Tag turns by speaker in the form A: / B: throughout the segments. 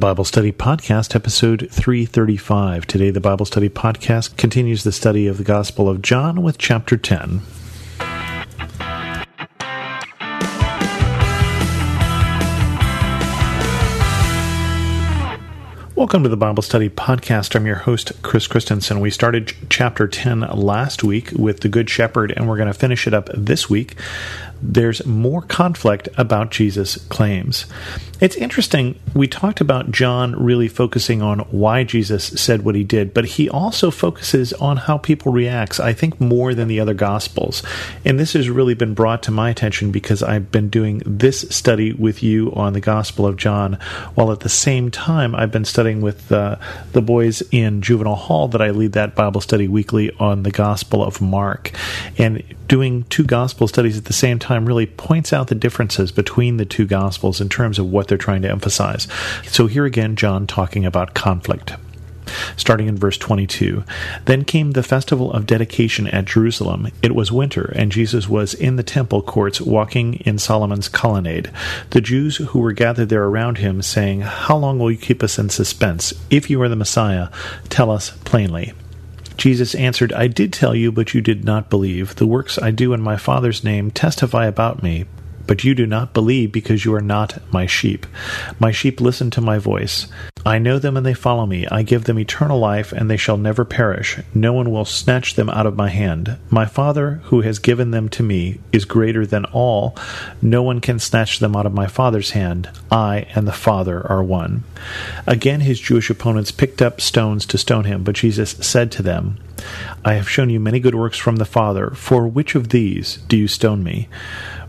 A: Bible Study Podcast, episode 335. Today, the Bible Study Podcast continues the study of the Gospel of John with chapter 10. Welcome to the Bible Study Podcast. I'm your host, Chris Christensen. We started chapter 10 last week with the Good Shepherd, and we're going to finish it up this week there's more conflict about Jesus' claims. It's interesting, we talked about John really focusing on why Jesus said what he did, but he also focuses on how people react, I think more than the other gospels. And this has really been brought to my attention because I've been doing this study with you on the Gospel of John, while at the same time I've been studying with uh, the boys in juvenile hall that I lead that Bible study weekly on the Gospel of Mark. And doing two gospel studies at the same time really points out the differences between the two gospels in terms of what they're trying to emphasize. So here again, John talking about conflict starting in verse 22. Then came the festival of dedication at Jerusalem. It was winter, and Jesus was in the temple courts walking in Solomon's colonnade. The Jews who were gathered there around him, saying, How long will you keep us in suspense? If you are the Messiah, tell us plainly. Jesus answered, I did tell you, but you did not believe. The works I do in my Father's name testify about me, but you do not believe because you are not my sheep. My sheep listen to my voice. I know them and they follow me. I give them eternal life and they shall never perish. No one will snatch them out of my hand. My Father, who has given them to me, is greater than all. No one can snatch them out of my Father's hand. I and the Father are one. Again, his Jewish opponents picked up stones to stone him, but Jesus said to them, I have shown you many good works from the Father. For which of these do you stone me?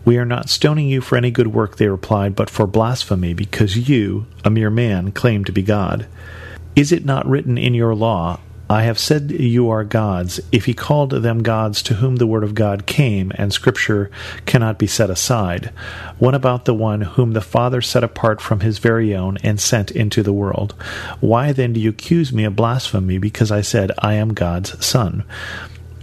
A: We are not stoning you for any good work, they replied, but for blasphemy, because you, a mere man, claim to be God. Is it not written in your law, I have said you are gods. If he called them gods to whom the word of God came, and scripture cannot be set aside, what about the one whom the Father set apart from his very own and sent into the world? Why then do you accuse me of blasphemy because I said I am God's son?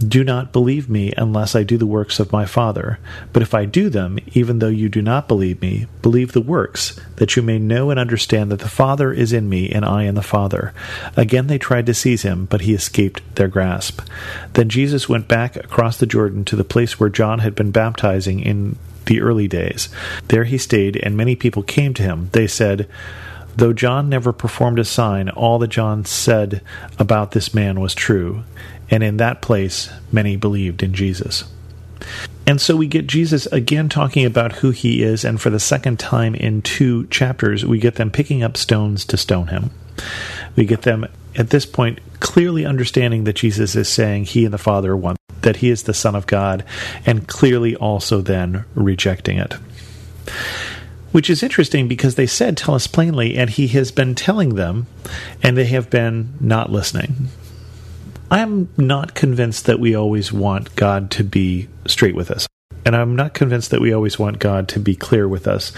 A: Do not believe me unless I do the works of my Father. But if I do them, even though you do not believe me, believe the works, that you may know and understand that the Father is in me and I in the Father. Again they tried to seize him, but he escaped their grasp. Then Jesus went back across the Jordan to the place where John had been baptizing in the early days. There he stayed, and many people came to him. They said, Though John never performed a sign, all that John said about this man was true and in that place many believed in Jesus. And so we get Jesus again talking about who he is, and for the second time in two chapters, we get them picking up stones to stone him. We get them at this point clearly understanding that Jesus is saying he and the Father are one, that he is the Son of God, and clearly also then rejecting it. Which is interesting because they said, Tell us plainly, and he has been telling them, and they have been not listening. I'm not convinced that we always want God to be straight with us. And I'm not convinced that we always want God to be clear with us.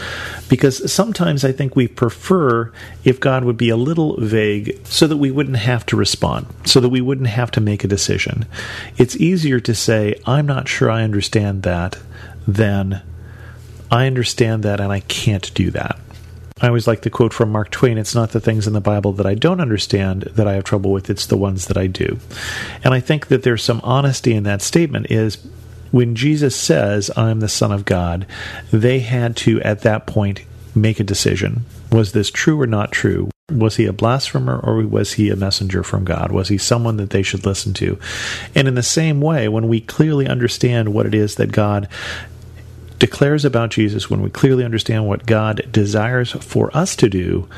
A: Because sometimes I think we prefer if God would be a little vague so that we wouldn't have to respond, so that we wouldn't have to make a decision. It's easier to say, I'm not sure I understand that, than I understand that and I can't do that. I always like the quote from Mark Twain it's not the things in the Bible that I don't understand that I have trouble with, it's the ones that I do. And I think that there's some honesty in that statement is when Jesus says, I'm the Son of God, they had to, at that point, make a decision. Was this true or not true? Was he a blasphemer or was he a messenger from God? Was he someone that they should listen to? And in the same way, when we clearly understand what it is that God declares about Jesus, when we clearly understand what God desires for us to do,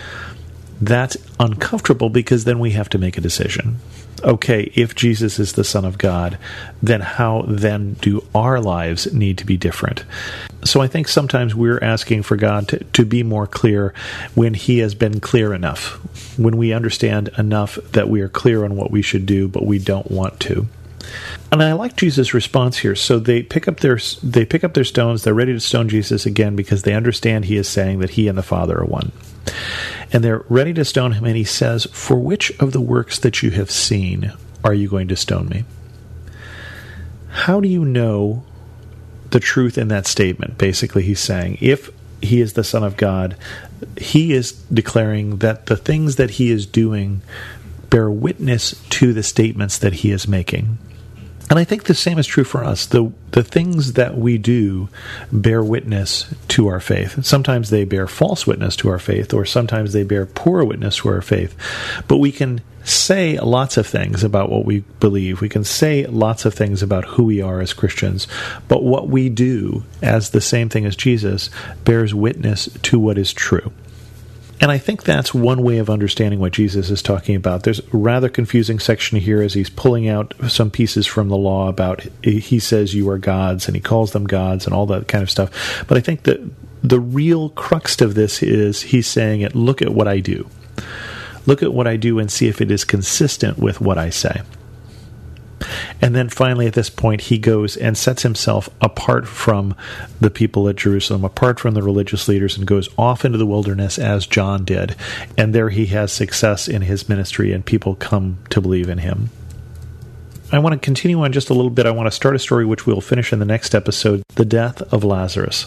A: that's uncomfortable because then we have to make a decision. Okay, if Jesus is the Son of God, then how then do our lives need to be different? So I think sometimes we're asking for God to, to be more clear when He has been clear enough, when we understand enough that we are clear on what we should do, but we don't want to. And I like Jesus' response here. So they pick up their they pick up their stones. They're ready to stone Jesus again because they understand he is saying that he and the Father are one. And they're ready to stone him. And he says, "For which of the works that you have seen are you going to stone me?" How do you know the truth in that statement? Basically, he's saying, if he is the Son of God, he is declaring that the things that he is doing bear witness to the statements that he is making. And I think the same is true for us. The the things that we do bear witness to our faith. Sometimes they bear false witness to our faith, or sometimes they bear poor witness to our faith. But we can say lots of things about what we believe. We can say lots of things about who we are as Christians. But what we do, as the same thing as Jesus, bears witness to what is true. And I think that's one way of understanding what Jesus is talking about. There's a rather confusing section here as he's pulling out some pieces from the law about he says you are gods and he calls them gods and all that kind of stuff. But I think that the real crux of this is he's saying it look at what I do. Look at what I do and see if it is consistent with what I say. And then finally, at this point, he goes and sets himself apart from the people at Jerusalem, apart from the religious leaders, and goes off into the wilderness as John did. And there he has success in his ministry, and people come to believe in him. I want to continue on just a little bit. I want to start a story which we'll finish in the next episode the death of Lazarus.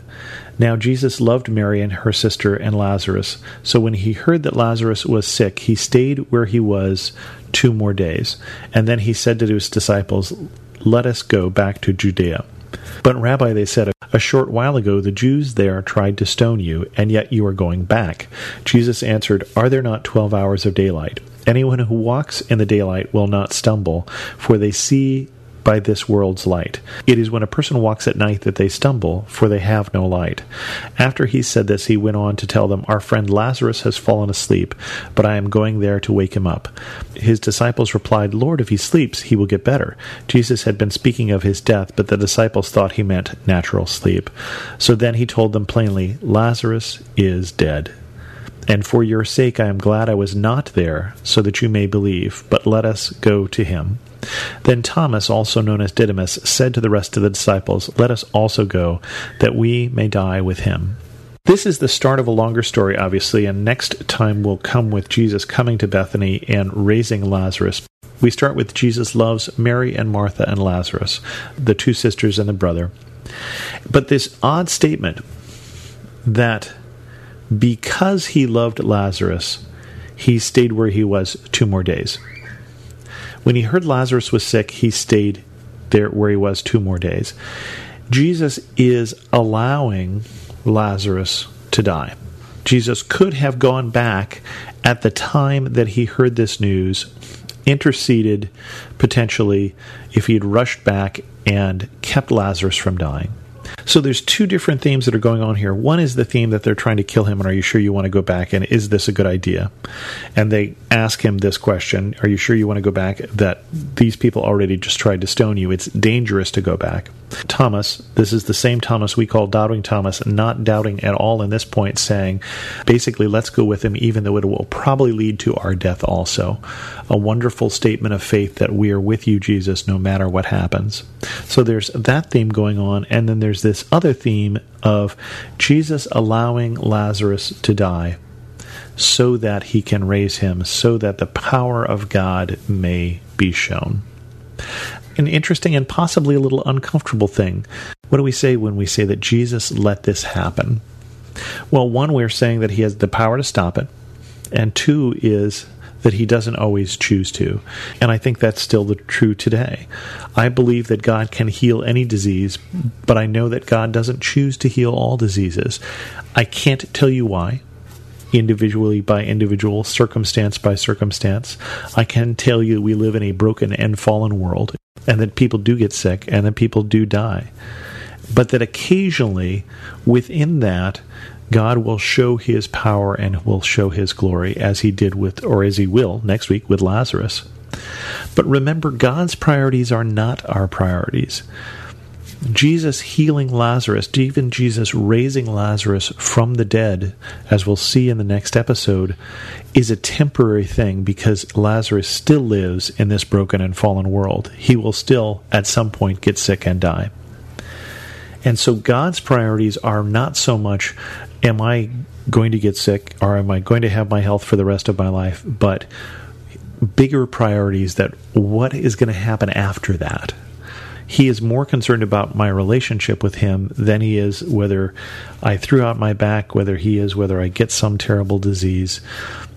A: Now Jesus loved Mary and her sister and Lazarus. So when he heard that Lazarus was sick, he stayed where he was two more days. And then he said to his disciples, Let us go back to Judea. But, Rabbi, they said, a short while ago the Jews there tried to stone you, and yet you are going back. Jesus answered, Are there not twelve hours of daylight? Anyone who walks in the daylight will not stumble, for they see by this world's light. It is when a person walks at night that they stumble, for they have no light. After he said this, he went on to tell them, Our friend Lazarus has fallen asleep, but I am going there to wake him up. His disciples replied, Lord, if he sleeps, he will get better. Jesus had been speaking of his death, but the disciples thought he meant natural sleep. So then he told them plainly, Lazarus is dead. And for your sake I am glad I was not there, so that you may believe. But let us go to him. Then Thomas, also known as Didymus, said to the rest of the disciples, Let us also go, that we may die with him. This is the start of a longer story, obviously, and next time will come with Jesus coming to Bethany and raising Lazarus. We start with Jesus loves Mary and Martha and Lazarus, the two sisters and the brother. But this odd statement that because he loved Lazarus, he stayed where he was two more days. When he heard Lazarus was sick, he stayed there where he was two more days. Jesus is allowing Lazarus to die. Jesus could have gone back at the time that he heard this news, interceded potentially if he had rushed back and kept Lazarus from dying. So there's two different themes that are going on here. One is the theme that they're trying to kill him, and are you sure you want to go back? And is this a good idea? And they ask him this question: Are you sure you want to go back? That these people already just tried to stone you. It's dangerous to go back. Thomas, this is the same Thomas we call doubting Thomas, not doubting at all in this point, saying, basically, let's go with him, even though it will probably lead to our death also. A wonderful statement of faith that we are with you, Jesus, no matter what happens. So there's that theme going on, and then there's this other theme of Jesus allowing Lazarus to die so that he can raise him, so that the power of God may be shown an interesting and possibly a little uncomfortable thing. What do we say when we say that Jesus let this happen? Well, one, we're saying that he has the power to stop it, and two is that he doesn't always choose to. And I think that's still the true today. I believe that God can heal any disease, but I know that God doesn't choose to heal all diseases. I can't tell you why individually by individual, circumstance by circumstance. I can tell you we live in a broken and fallen world, and that people do get sick, and that people do die. But that occasionally, within that, God will show his power and will show his glory as he did with, or as he will next week with Lazarus. But remember, God's priorities are not our priorities. Jesus healing Lazarus, even Jesus raising Lazarus from the dead, as we'll see in the next episode, is a temporary thing because Lazarus still lives in this broken and fallen world. He will still, at some point, get sick and die. And so God's priorities are not so much, am I going to get sick or am I going to have my health for the rest of my life, but bigger priorities that what is going to happen after that he is more concerned about my relationship with him than he is whether I threw out my back, whether he is whether I get some terrible disease.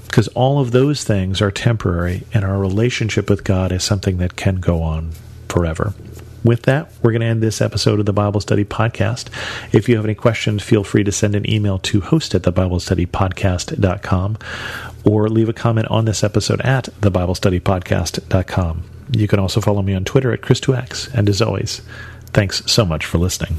A: Because all of those things are temporary, and our relationship with God is something that can go on forever. With that, we're going to end this episode of the Bible Study Podcast. If you have any questions, feel free to send an email to host at thebiblestudypodcast.com or leave a comment on this episode at thebiblestudypodcast.com. You can also follow me on Twitter at Chris2X. And as always, thanks so much for listening.